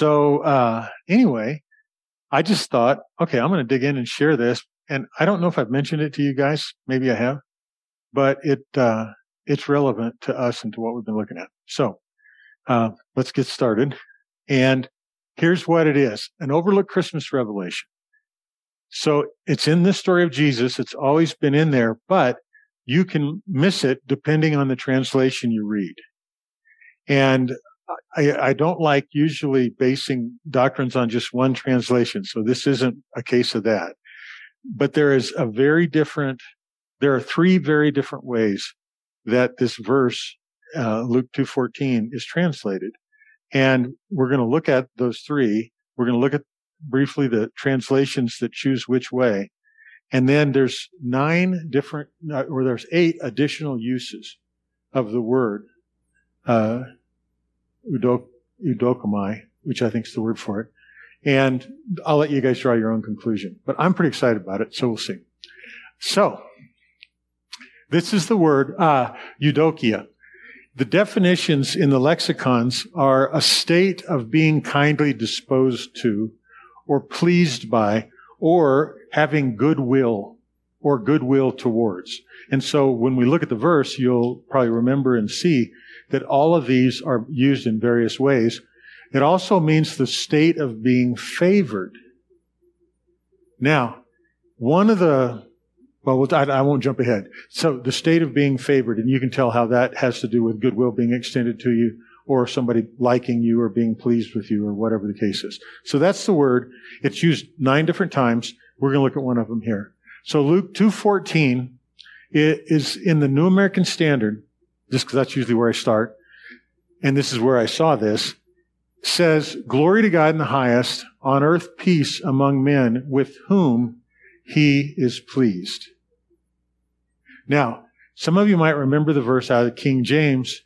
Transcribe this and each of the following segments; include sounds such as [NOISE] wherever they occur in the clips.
So uh, anyway, I just thought, okay, I'm going to dig in and share this. And I don't know if I've mentioned it to you guys. Maybe I have, but it uh, it's relevant to us and to what we've been looking at. So uh, let's get started. And here's what it is: an overlooked Christmas revelation. So it's in the story of Jesus. It's always been in there, but you can miss it depending on the translation you read. And I, I, don't like usually basing doctrines on just one translation. So this isn't a case of that. But there is a very different, there are three very different ways that this verse, uh, Luke 2.14 is translated. And we're going to look at those three. We're going to look at briefly the translations that choose which way. And then there's nine different, uh, or there's eight additional uses of the word, uh, udok, eudokomai, which I think is the word for it. And I'll let you guys draw your own conclusion. But I'm pretty excited about it, so we'll see. So, this is the word, uh, eudokia. The definitions in the lexicons are a state of being kindly disposed to, or pleased by, or having goodwill, or goodwill towards. And so when we look at the verse, you'll probably remember and see that all of these are used in various ways. It also means the state of being favored. Now, one of the, well, I, won't jump ahead. So the state of being favored, and you can tell how that has to do with goodwill being extended to you or somebody liking you or being pleased with you or whatever the case is. So that's the word. It's used nine different times. We're going to look at one of them here. So Luke 2.14 is in the New American Standard just because that's usually where I start, and this is where I saw this, says, Glory to God in the highest, on earth peace among men with whom he is pleased. Now, some of you might remember the verse out of King James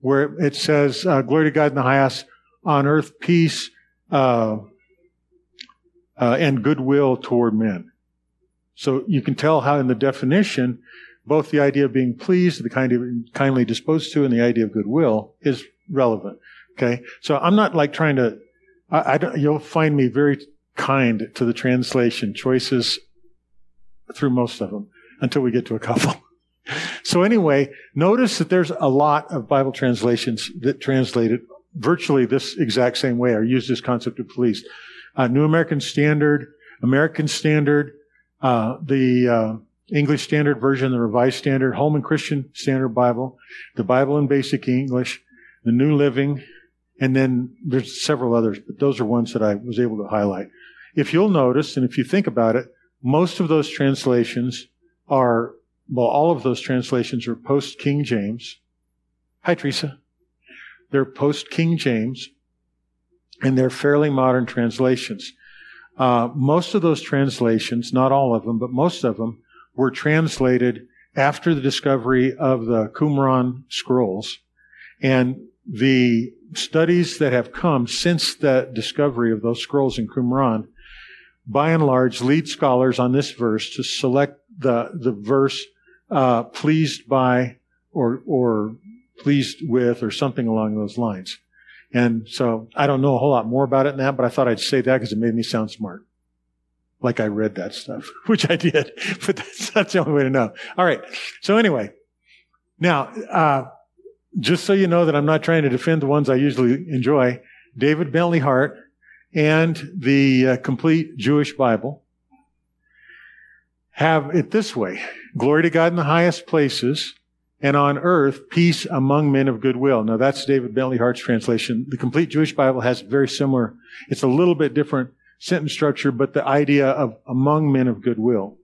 where it says, uh, Glory to God in the highest, on earth peace uh, uh, and goodwill toward men. So you can tell how in the definition both the idea of being pleased, the kind of kindly disposed to, and the idea of goodwill is relevant. Okay, so I'm not like trying to. I, I you'll find me very kind to the translation choices through most of them until we get to a couple. [LAUGHS] so anyway, notice that there's a lot of Bible translations that translate it virtually this exact same way or use this concept of pleased. Uh, New American Standard, American Standard, uh, the uh, English Standard Version, the Revised Standard, Holman Christian Standard Bible, the Bible in Basic English, the New Living, and then there's several others, but those are ones that I was able to highlight. If you'll notice, and if you think about it, most of those translations are, well, all of those translations are post King James. Hi, Teresa. They're post King James, and they're fairly modern translations. Uh, most of those translations, not all of them, but most of them, were translated after the discovery of the Qumran scrolls. And the studies that have come since the discovery of those scrolls in Qumran, by and large, lead scholars on this verse to select the, the verse uh, pleased by or, or pleased with or something along those lines. And so I don't know a whole lot more about it than that, but I thought I'd say that because it made me sound smart like I read that stuff, [LAUGHS] which I did, but that's, that's the only way to know. All right. So anyway, now, uh, just so you know that I'm not trying to defend the ones I usually enjoy, David Bentley Hart and the uh, complete Jewish Bible have it this way. Glory to God in the highest places and on earth peace among men of goodwill. Now that's David Bentley Hart's translation. The complete Jewish Bible has very similar, it's a little bit different sentence structure, but the idea of among men of goodwill.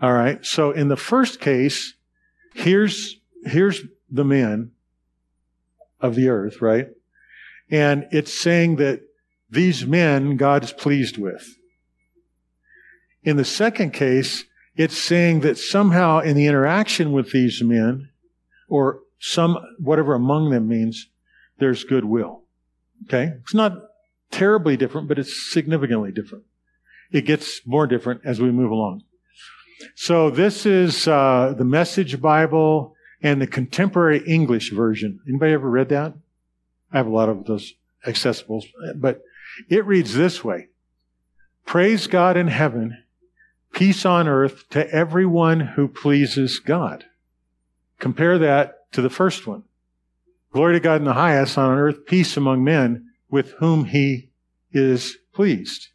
All right. So in the first case, here's, here's the men of the earth, right? And it's saying that these men God's pleased with. In the second case, it's saying that somehow in the interaction with these men, or some, whatever among them means, there's goodwill. Okay? It's not terribly different, but it's significantly different. It gets more different as we move along. So this is uh, the Message Bible and the Contemporary English version. Anybody ever read that? I have a lot of those accessibles, but it reads this way. Praise God in heaven, peace on earth to everyone who pleases God. Compare that to the first one. Glory to God in the highest, on earth peace among men with whom he is pleased.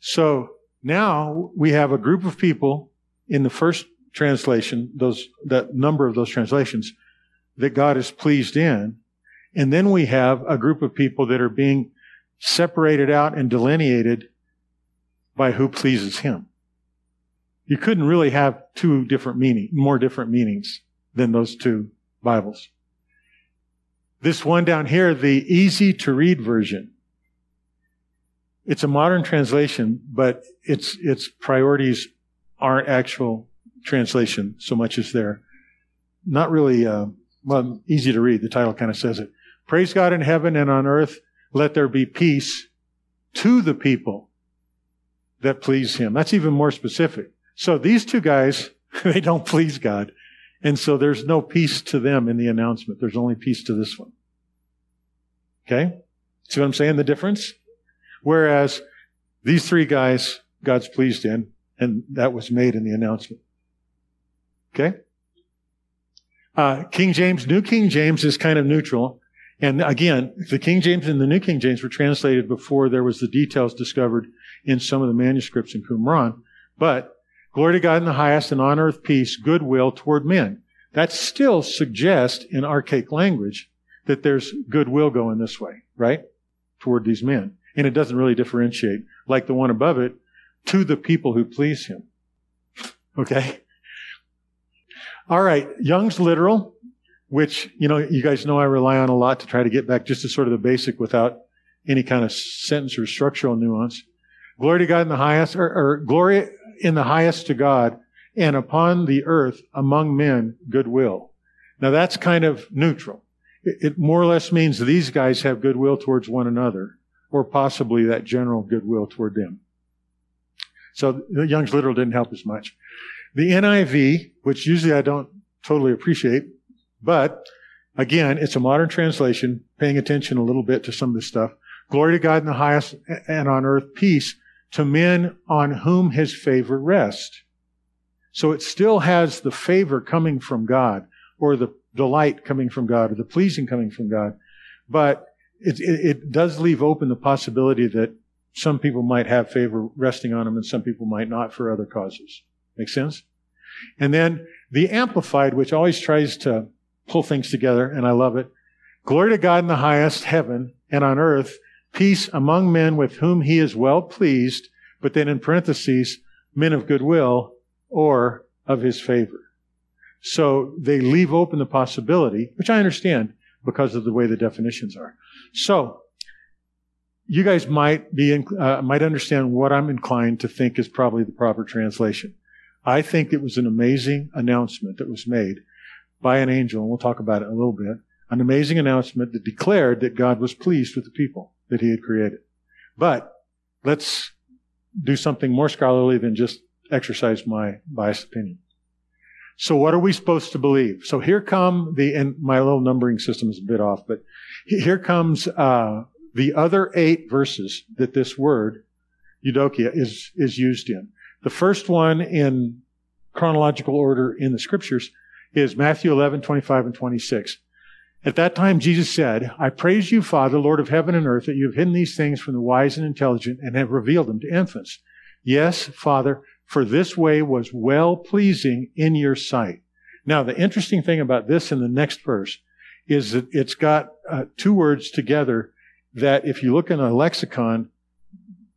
So now we have a group of people in the first translation, those, that number of those translations that God is pleased in. And then we have a group of people that are being separated out and delineated by who pleases him. You couldn't really have two different meaning, more different meanings than those two Bibles. This one down here, the easy to read version. It's a modern translation, but its, its priorities aren't actual translation so much as they're not really, uh, well, easy to read. The title kind of says it. Praise God in heaven and on earth. Let there be peace to the people that please him. That's even more specific. So these two guys, [LAUGHS] they don't please God. And so there's no peace to them in the announcement. There's only peace to this one. Okay? See what I'm saying? The difference? Whereas these three guys, God's pleased in, and that was made in the announcement. Okay? Uh, King James, New King James is kind of neutral. And again, the King James and the New King James were translated before there was the details discovered in some of the manuscripts in Qumran. But glory to God in the highest and on earth peace, goodwill toward men. That still suggests in archaic language that there's goodwill going this way, right? Toward these men. And it doesn't really differentiate, like the one above it, to the people who please him. Okay? All right, Young's literal, which, you know, you guys know I rely on a lot to try to get back just to sort of the basic without any kind of sentence or structural nuance. Glory to God in the highest, or, or glory in the highest to God, and upon the earth among men goodwill. Now that's kind of neutral. It, it more or less means these guys have goodwill towards one another, or possibly that general goodwill toward them. So the Young's literal didn't help as much. The NIV, which usually I don't totally appreciate, but again, it's a modern translation, paying attention a little bit to some of this stuff. Glory to God in the highest and on earth peace to men on whom his favor rests. So it still has the favor coming from God, or the delight coming from God, or the pleasing coming from God. But it, it, it does leave open the possibility that some people might have favor resting on them and some people might not for other causes. Make sense? And then the Amplified, which always tries to pull things together, and I love it. Glory to God in the highest heaven and on earth, peace among men with whom he is well pleased, but then in parentheses, men of goodwill or of his favor. So they leave open the possibility, which I understand because of the way the definitions are. So you guys might be uh, might understand what I'm inclined to think is probably the proper translation. I think it was an amazing announcement that was made by an angel, and we'll talk about it in a little bit. An amazing announcement that declared that God was pleased with the people that he had created. But let's do something more scholarly than just exercise my biased opinion. So what are we supposed to believe? So here come the, and my little numbering system is a bit off, but here comes, uh, the other eight verses that this word, Eudokia, is, is used in. The first one in chronological order in the scriptures is Matthew 11, 25 and 26. At that time, Jesus said, I praise you, Father, Lord of heaven and earth, that you have hidden these things from the wise and intelligent and have revealed them to infants. Yes, Father, for this way was well pleasing in your sight. Now, the interesting thing about this in the next verse is that it's got uh, two words together that if you look in a lexicon,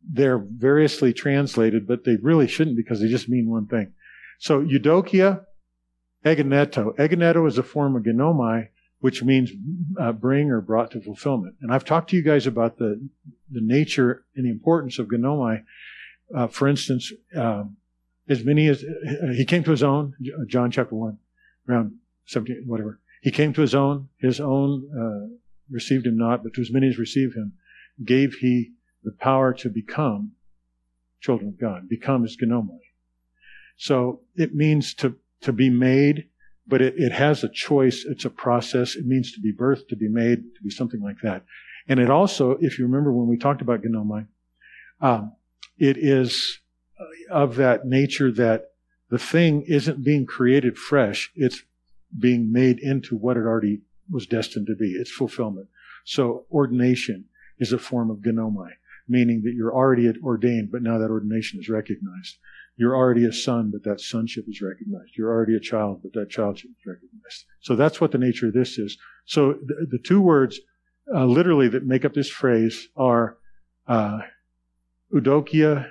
they're variously translated, but they really shouldn't because they just mean one thing. So Eudokia, egeneto. Egeneto is a form of ginomai, which means uh, bring or brought to fulfillment. And I've talked to you guys about the, the nature and the importance of ginomai. Uh, for instance, um, as many as he came to his own, John chapter 1, around 17, whatever. He came to his own, his own uh, received him not, but to as many as received him, gave he the power to become children of God. Become is ginomai. So it means to, to be made but it, it has a choice. It's a process. It means to be birthed, to be made, to be something like that. And it also, if you remember when we talked about Ginomai, um, it is of that nature that the thing isn't being created fresh. It's being made into what it already was destined to be. It's fulfillment. So ordination is a form of ginomai, meaning that you're already ordained, but now that ordination is recognized. You're already a son, but that sonship is recognized. You're already a child, but that childship is recognized. So that's what the nature of this is. So the, the two words, uh, literally, that make up this phrase are uh, eudokia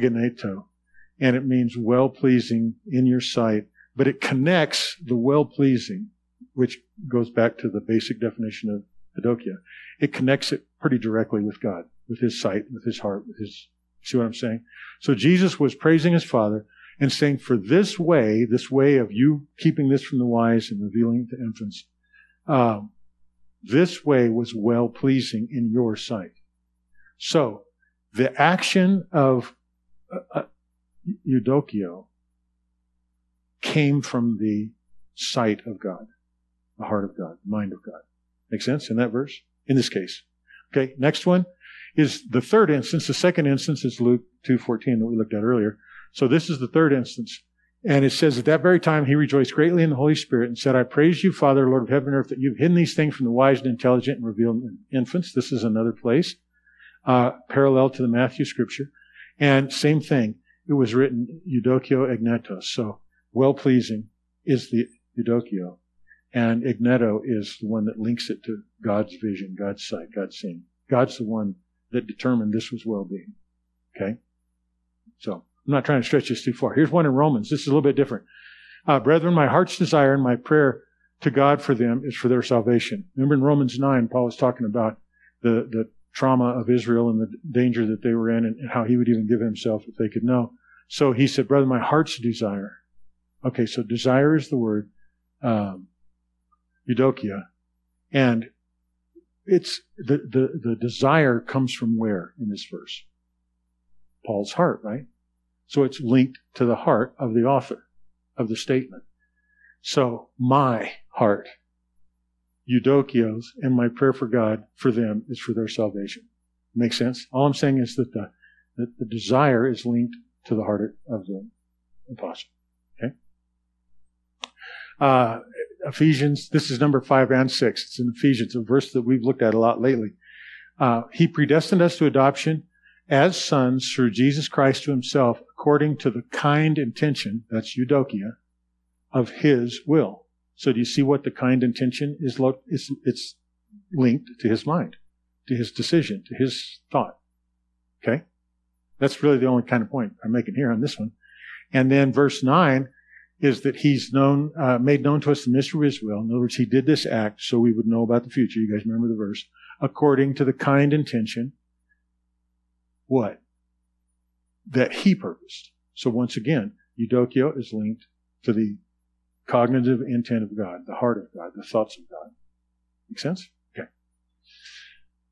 egeneto, and it means well pleasing in your sight, but it connects the well pleasing, which goes back to the basic definition of eudokia. It connects it pretty directly with God, with his sight, with his heart, with his, see what I'm saying? So Jesus was praising his Father and saying, for this way, this way of you keeping this from the wise and revealing it to infants, um, this way was well pleasing in your sight. So, the action of uh, Eudokio came from the sight of God, the heart of God, mind of God. Make sense in that verse? In this case. Okay, next one is the third instance. The second instance is Luke 2.14 that we looked at earlier. So this is the third instance. And it says, At that very time he rejoiced greatly in the Holy Spirit and said, I praise you, Father, Lord of heaven and earth, that you've hidden these things from the wise and intelligent and revealed in infants. This is another place, uh, parallel to the Matthew scripture. And same thing. It was written Eudokio Egnetos. So well pleasing is the Eudokio. And Igneto is the one that links it to God's vision, God's sight, God's seeing. God's the one that determined this was well being. Okay? So, I'm not trying to stretch this too far. Here's one in Romans. This is a little bit different. Uh, Brethren, my heart's desire and my prayer to God for them is for their salvation. Remember in Romans 9, Paul was talking about the, the trauma of Israel and the danger that they were in and how he would even give himself if they could know. So he said, Brother, my heart's desire. Okay, so desire is the word, um, eudokia. And it's the, the, the desire comes from where in this verse? Paul's heart, right? So it's linked to the heart of the author of the statement. So my heart, Eudokios, and my prayer for God for them is for their salvation. Make sense? All I'm saying is that the, that the desire is linked to the heart of the apostle. Okay? Uh, Ephesians, this is number five and six. It's in Ephesians, a verse that we've looked at a lot lately. Uh, he predestined us to adoption as sons through Jesus Christ to himself, according to the kind intention, that's Eudokia, of his will. So do you see what the kind intention is? It's, it's linked to his mind, to his decision, to his thought. Okay? That's really the only kind of point I'm making here on this one. And then verse 9 is that he's known, uh, made known to us the mystery of his will. In other words, he did this act so we would know about the future. You guys remember the verse. According to the kind intention. What? That he purposed. So once again, Eudokio is linked to the cognitive intent of God, the heart of God, the thoughts of God. Make sense? Okay.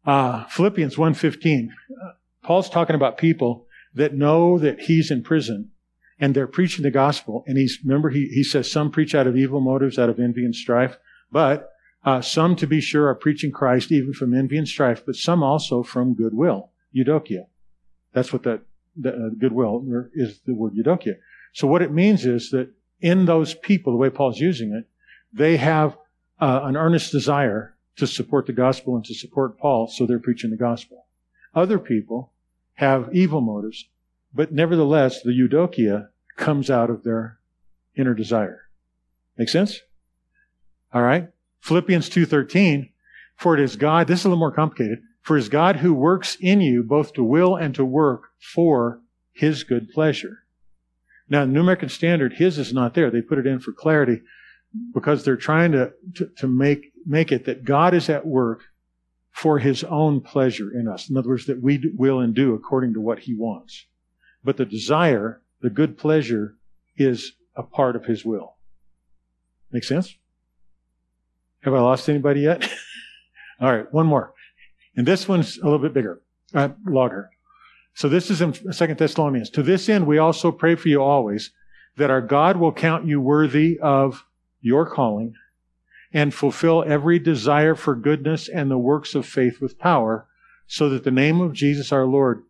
Uh, Philippians 1.15. Uh, Paul's talking about people that know that he's in prison and they're preaching the gospel. And he's, remember, he, he says some preach out of evil motives, out of envy and strife, but uh, some, to be sure, are preaching Christ even from envy and strife, but some also from goodwill, eudokia. That's what that, the, uh, goodwill is the word eudokia. So what it means is that in those people, the way Paul's using it, they have uh, an earnest desire to support the gospel and to support Paul, so they're preaching the gospel. Other people have evil motives, but nevertheless, the eudokia comes out of their inner desire. Make sense? All right. Philippians 2:13, for it is God, this is a little more complicated, for it is God who works in you both to will and to work for his good pleasure. Now, New American Standard, his is not there. They put it in for clarity because they're trying to, to, to make, make it that God is at work for his own pleasure in us. In other words, that we will and do according to what he wants. But the desire, the good pleasure, is a part of his will. Make sense? Have I lost anybody yet? [LAUGHS] All right, one more. And this one's a little bit bigger, uh, longer. So this is in Second Thessalonians. To this end, we also pray for you always that our God will count you worthy of your calling and fulfill every desire for goodness and the works of faith with power, so that the name of Jesus our Lord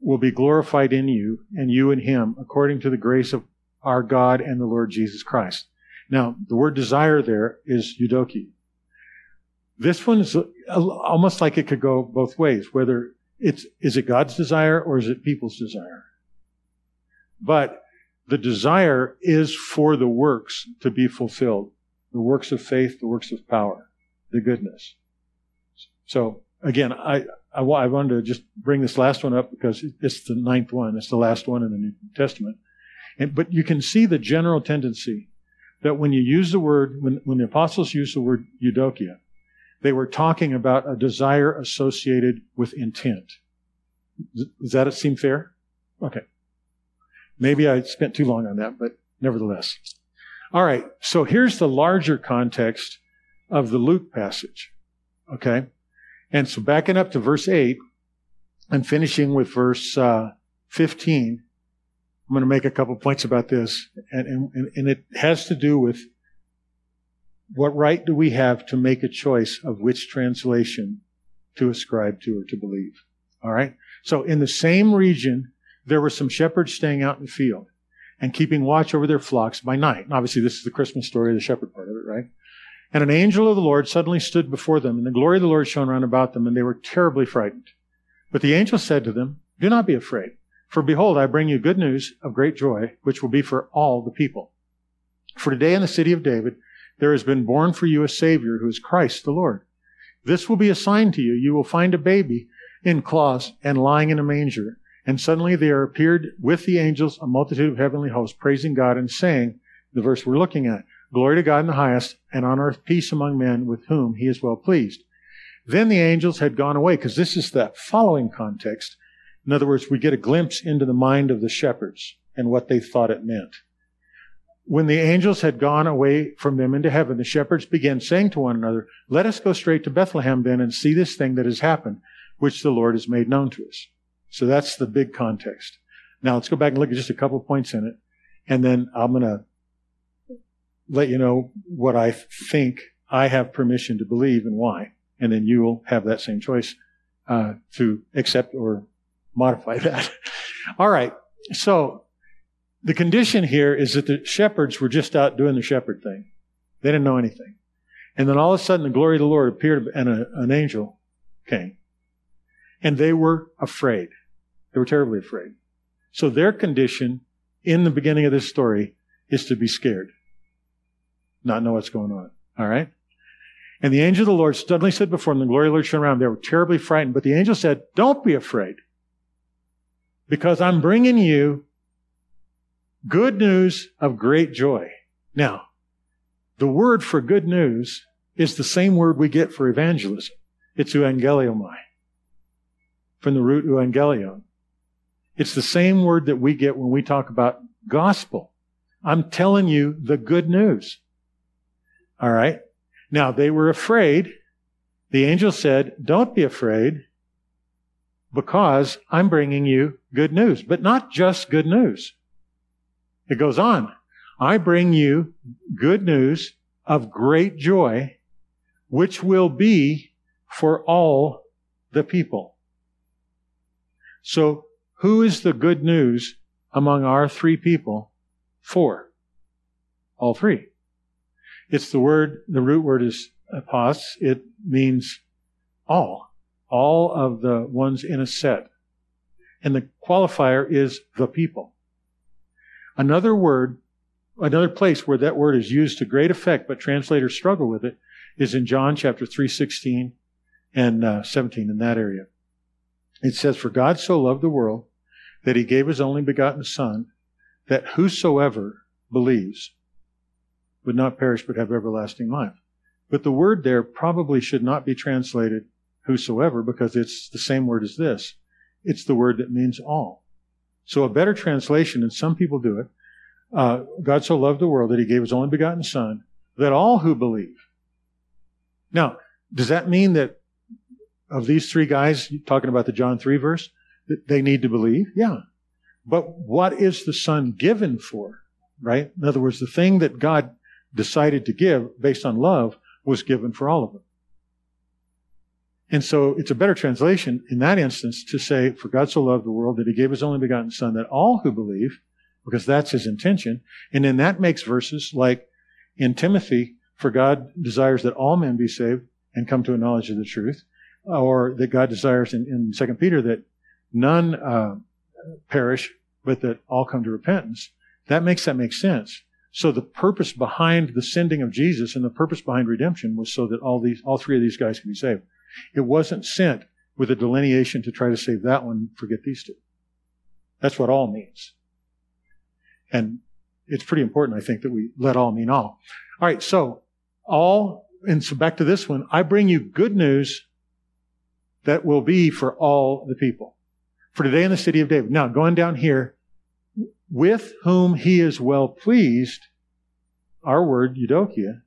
will be glorified in you and you in him, according to the grace of our God and the Lord Jesus Christ. Now, the word desire there is eudoki. This one is almost like it could go both ways, whether it's, is it God's desire or is it people's desire? But the desire is for the works to be fulfilled. The works of faith, the works of power, the goodness. So again, I, I, I wanted to just bring this last one up because it's the ninth one. It's the last one in the New Testament. And, but you can see the general tendency that when you use the word, when, when the apostles use the word eudokia, they were talking about a desire associated with intent. Does that seem fair? Okay. Maybe I spent too long on that, but nevertheless. All right. So here's the larger context of the Luke passage. Okay. And so backing up to verse 8 and finishing with verse uh, 15, I'm going to make a couple points about this. And, and, and it has to do with what right do we have to make a choice of which translation to ascribe to or to believe? All right. So in the same region, there were some shepherds staying out in the field and keeping watch over their flocks by night. And obviously, this is the Christmas story, the shepherd part of it, right? And an angel of the Lord suddenly stood before them, and the glory of the Lord shone round about them, and they were terribly frightened. But the angel said to them, Do not be afraid, for behold, I bring you good news of great joy, which will be for all the people. For today in the city of David, there has been born for you a Savior who is Christ the Lord. This will be a sign to you. You will find a baby in cloths and lying in a manger. And suddenly there appeared with the angels a multitude of heavenly hosts, praising God and saying, the verse we're looking at, Glory to God in the highest, and on earth peace among men with whom he is well pleased. Then the angels had gone away, because this is the following context. In other words, we get a glimpse into the mind of the shepherds and what they thought it meant. When the angels had gone away from them into heaven, the shepherds began saying to one another, Let us go straight to Bethlehem then and see this thing that has happened, which the Lord has made known to us. So that's the big context. Now let's go back and look at just a couple points in it, and then I'm going to let you know what I think I have permission to believe and why, and then you will have that same choice uh, to accept or modify [LAUGHS] that. All right. So the condition here is that the shepherds were just out doing the shepherd thing. They didn't know anything. And then all of a sudden the glory of the Lord appeared and a, an angel came. And they were afraid. They were terribly afraid. So their condition in the beginning of this story is to be scared. Not know what's going on. All right? And the angel of the Lord suddenly stood before them. The glory of the Lord shone around. They were terribly frightened. But the angel said, Don't be afraid. Because I'm bringing you Good news of great joy. Now, the word for good news is the same word we get for evangelism. It's euangeliomai, from the root euangelion. It's the same word that we get when we talk about gospel. I'm telling you the good news. All right. Now they were afraid. The angel said, don't be afraid because I'm bringing you good news, but not just good news. It goes on. I bring you good news of great joy, which will be for all the people. So, who is the good news among our three people for? All three. It's the word, the root word is apos. It means all. All of the ones in a set. And the qualifier is the people. Another word, another place where that word is used to great effect, but translators struggle with it, is in John chapter 3, 16 and uh, 17 in that area. It says, For God so loved the world that he gave his only begotten Son, that whosoever believes would not perish but have everlasting life. But the word there probably should not be translated whosoever because it's the same word as this. It's the word that means all. So a better translation, and some people do it, uh, God so loved the world that he gave his only begotten Son, that all who believe. Now, does that mean that of these three guys, talking about the John 3 verse, that they need to believe? Yeah. But what is the Son given for? Right? In other words, the thing that God decided to give based on love was given for all of them. And so it's a better translation in that instance to say, For God so loved the world that he gave his only begotten Son, that all who believe, because that's his intention, and then that makes verses like in Timothy, For God desires that all men be saved and come to a knowledge of the truth, or that God desires in, in 2 Peter that none uh, perish, but that all come to repentance. That makes that make sense. So the purpose behind the sending of Jesus and the purpose behind redemption was so that all these, all three of these guys could be saved. It wasn't sent with a delineation to try to save that one, forget these two. That's what all means. And it's pretty important, I think, that we let all mean all. All right, so all, and so back to this one, I bring you good news that will be for all the people. For today in the city of David. Now, going down here, with whom he is well pleased, our word, Eudokia,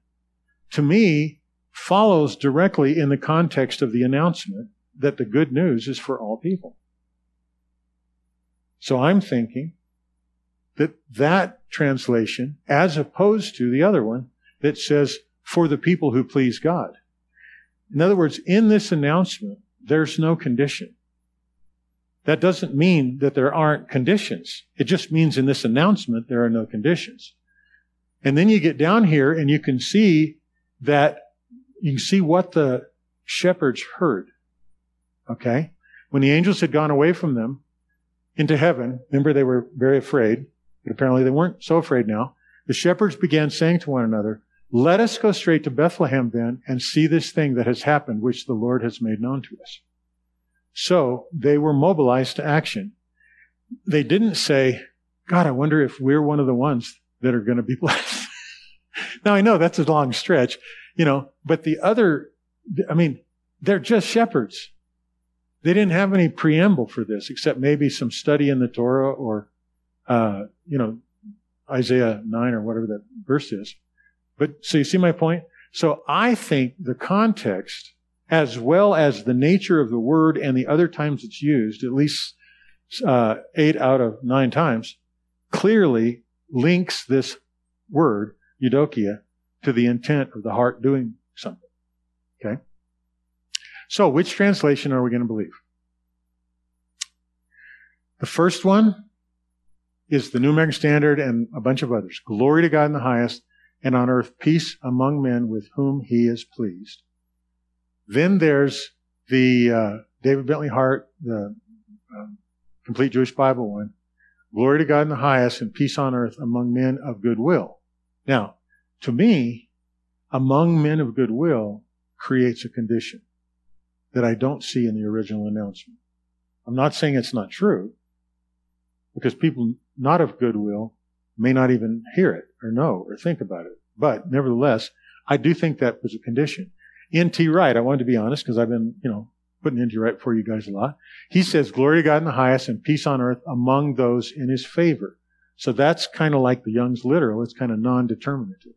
to me follows directly in the context of the announcement that the good news is for all people. So I'm thinking that that translation, as opposed to the other one that says for the people who please God. In other words, in this announcement, there's no condition. That doesn't mean that there aren't conditions. It just means in this announcement, there are no conditions. And then you get down here and you can see that you can see what the shepherds heard. Okay? When the angels had gone away from them into heaven, remember they were very afraid, but apparently they weren't so afraid now. The shepherds began saying to one another, Let us go straight to Bethlehem then and see this thing that has happened, which the Lord has made known to us. So they were mobilized to action. They didn't say, God, I wonder if we're one of the ones that are going to be [LAUGHS] blessed. Now I know that's a long stretch, you know, but the other, I mean, they're just shepherds. They didn't have any preamble for this except maybe some study in the Torah or, uh, you know, Isaiah 9 or whatever that verse is. But so you see my point? So I think the context, as well as the nature of the word and the other times it's used, at least uh, eight out of nine times, clearly links this word, Eudokia, to the intent of the heart doing something. Okay? So, which translation are we going to believe? The first one is the New American Standard and a bunch of others. Glory to God in the highest, and on earth peace among men with whom he is pleased. Then there's the uh, David Bentley Hart, the uh, Complete Jewish Bible one. Glory to God in the highest, and peace on earth among men of good will. Now, to me, among men of goodwill creates a condition that I don't see in the original announcement. I'm not saying it's not true, because people not of goodwill may not even hear it or know or think about it. But nevertheless, I do think that was a condition. N.T. Wright, I wanted to be honest because I've been, you know, putting N.T. Wright for you guys a lot. He says, glory to God in the highest and peace on earth among those in his favor. So that's kind of like the Young's literal. It's kind of non-determinative.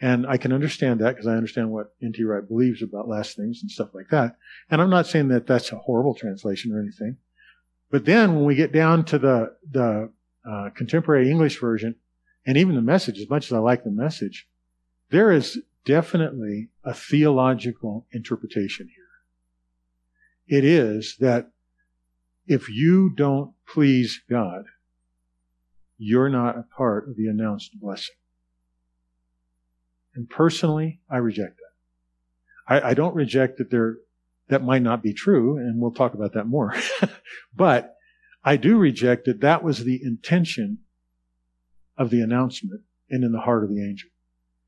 And I can understand that because I understand what N.T. Wright believes about last things and stuff like that. And I'm not saying that that's a horrible translation or anything. But then when we get down to the, the uh, contemporary English version and even the message, as much as I like the message, there is definitely a theological interpretation here. It is that if you don't please God, you're not a part of the announced blessing. And personally, I reject that. I, I don't reject that there, that might not be true, and we'll talk about that more. [LAUGHS] but I do reject that that was the intention of the announcement and in the heart of the angel.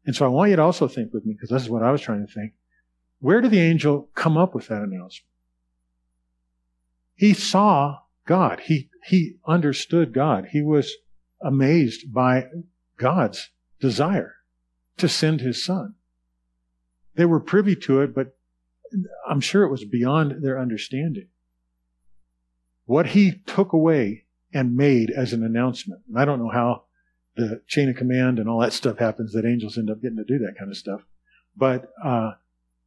And so I want you to also think with me, because this is what I was trying to think. Where did the angel come up with that announcement? He saw God. He, he understood God. He was amazed by God's desire to send his son. They were privy to it, but I'm sure it was beyond their understanding. What he took away and made as an announcement, and I don't know how the chain of command and all that stuff happens that angels end up getting to do that kind of stuff. But, uh,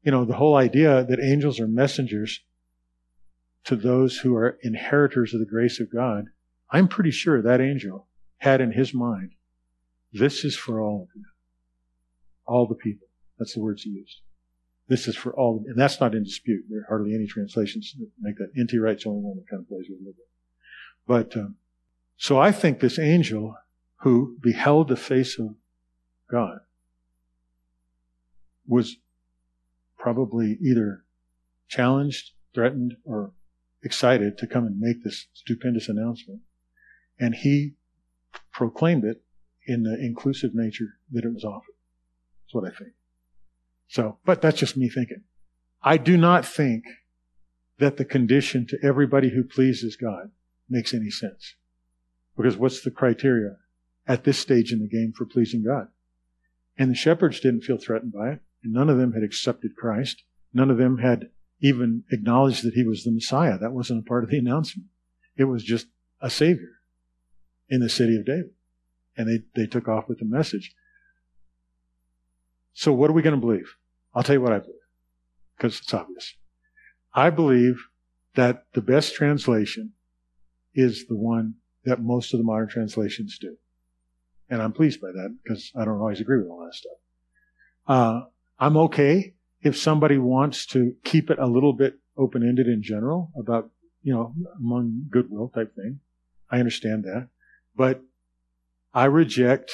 you know, the whole idea that angels are messengers to those who are inheritors of the grace of God, I'm pretty sure that angel had in his mind, this is for all of you. all the people. That's the words he used. This is for all, and that's not in dispute. There are hardly any translations that make that. N.T. Wright's the only one that kind of plays with it. But, um, so I think this angel who beheld the face of God was probably either challenged, threatened, or excited to come and make this stupendous announcement. And he proclaimed it in the inclusive nature that it was offered. That's what I think. So, but that's just me thinking. I do not think that the condition to everybody who pleases God makes any sense. Because what's the criteria at this stage in the game for pleasing God? And the shepherds didn't feel threatened by it, and none of them had accepted Christ. None of them had even acknowledged that he was the Messiah. That wasn't a part of the announcement. It was just a Savior in the city of David. And they, they took off with the message. So what are we going to believe? I'll tell you what I believe, because it's obvious. I believe that the best translation is the one that most of the modern translations do. And I'm pleased by that because I don't always agree with all that stuff. Uh, I'm okay if somebody wants to keep it a little bit open-ended in general about, you know, among goodwill type thing. I understand that. But I reject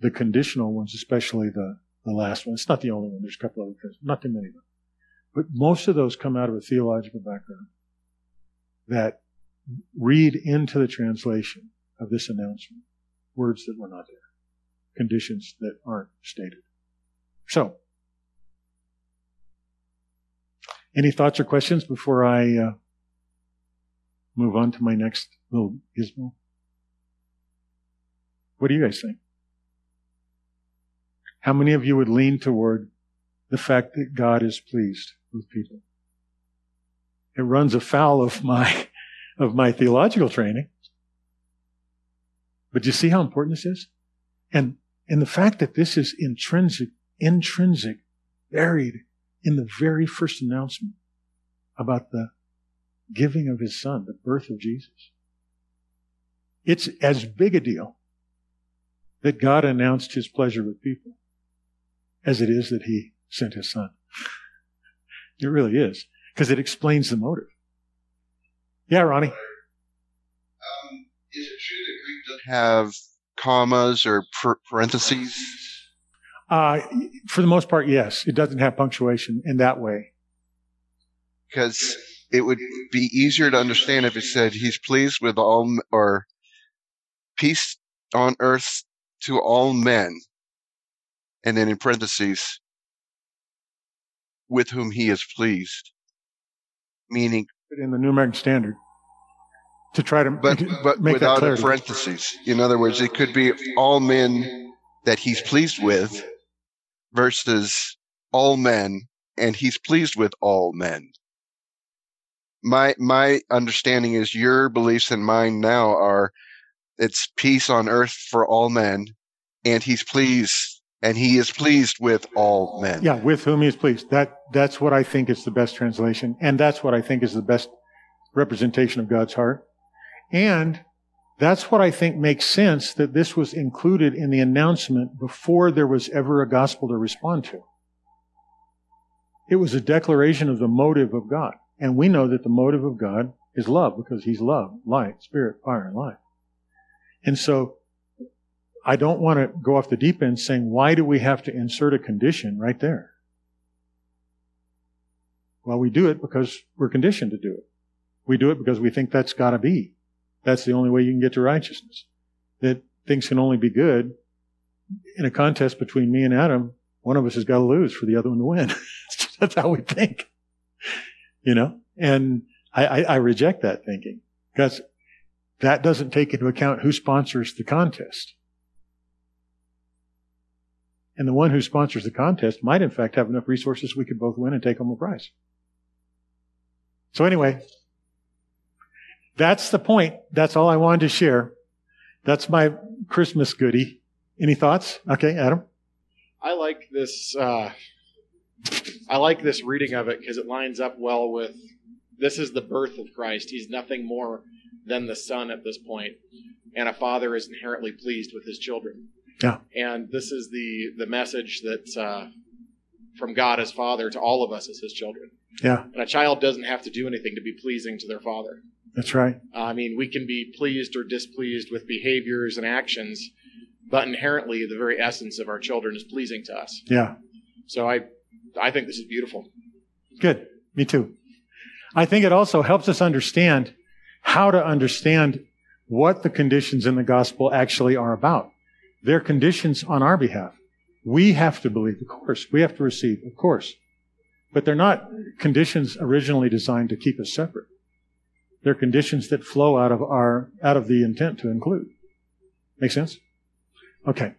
the conditional ones, especially the, the last one. It's not the only one. There's a couple other things, not too many of them. But most of those come out of a theological background that read into the translation of this announcement words that were not there, conditions that aren't stated. So, any thoughts or questions before I uh, move on to my next little gizmo? What do you guys think? How many of you would lean toward the fact that God is pleased with people? It runs afoul of my [LAUGHS] of my theological training. But you see how important this is? And and the fact that this is intrinsic, intrinsic, buried in the very first announcement about the giving of his son, the birth of Jesus. It's as big a deal that God announced his pleasure with people as it is that he sent his son. [LAUGHS] It really is, because it explains the motive. Yeah, Ronnie. Um, is it true that Greek doesn't have commas or parentheses? Uh, for the most part, yes. It doesn't have punctuation in that way. Because it would be easier to understand if it said he's pleased with all, or peace on earth to all men. And then in parentheses, with whom he is pleased. Meaning. In the New American Standard. To try to but, [LAUGHS] but make without that parentheses. In other words, it could be all men that he's pleased with versus all men and he's pleased with all men. My my understanding is your beliefs and mine now are it's peace on earth for all men and he's pleased and he is pleased with all men. Yeah, with whom he is pleased. That that's what I think is the best translation and that's what I think is the best representation of God's heart. And that's what I think makes sense that this was included in the announcement before there was ever a gospel to respond to. It was a declaration of the motive of God. And we know that the motive of God is love because He's love, light, spirit, fire, and life. And so I don't want to go off the deep end saying, why do we have to insert a condition right there? Well, we do it because we're conditioned to do it. We do it because we think that's got to be. That's the only way you can get to righteousness. That things can only be good in a contest between me and Adam. One of us has got to lose for the other one to win. [LAUGHS] That's how we think, you know. And I, I, I reject that thinking because that doesn't take into account who sponsors the contest. And the one who sponsors the contest might, in fact, have enough resources we could both win and take home a prize. So anyway, that's the point. That's all I wanted to share. That's my Christmas goodie. Any thoughts? Okay, Adam. I like this. Uh, I like this reading of it because it lines up well with this is the birth of Christ. He's nothing more than the Son at this point, and a father is inherently pleased with his children. Yeah. And this is the the message that uh, from God as Father to all of us as His children. Yeah. And a child doesn't have to do anything to be pleasing to their father. That's right. I mean, we can be pleased or displeased with behaviors and actions, but inherently, the very essence of our children is pleasing to us. Yeah. So I, I think this is beautiful. Good. Me too. I think it also helps us understand how to understand what the conditions in the gospel actually are about. They're conditions on our behalf. We have to believe, of course. We have to receive, of course. But they're not conditions originally designed to keep us separate. They're conditions that flow out of our, out of the intent to include. Make sense? Okay.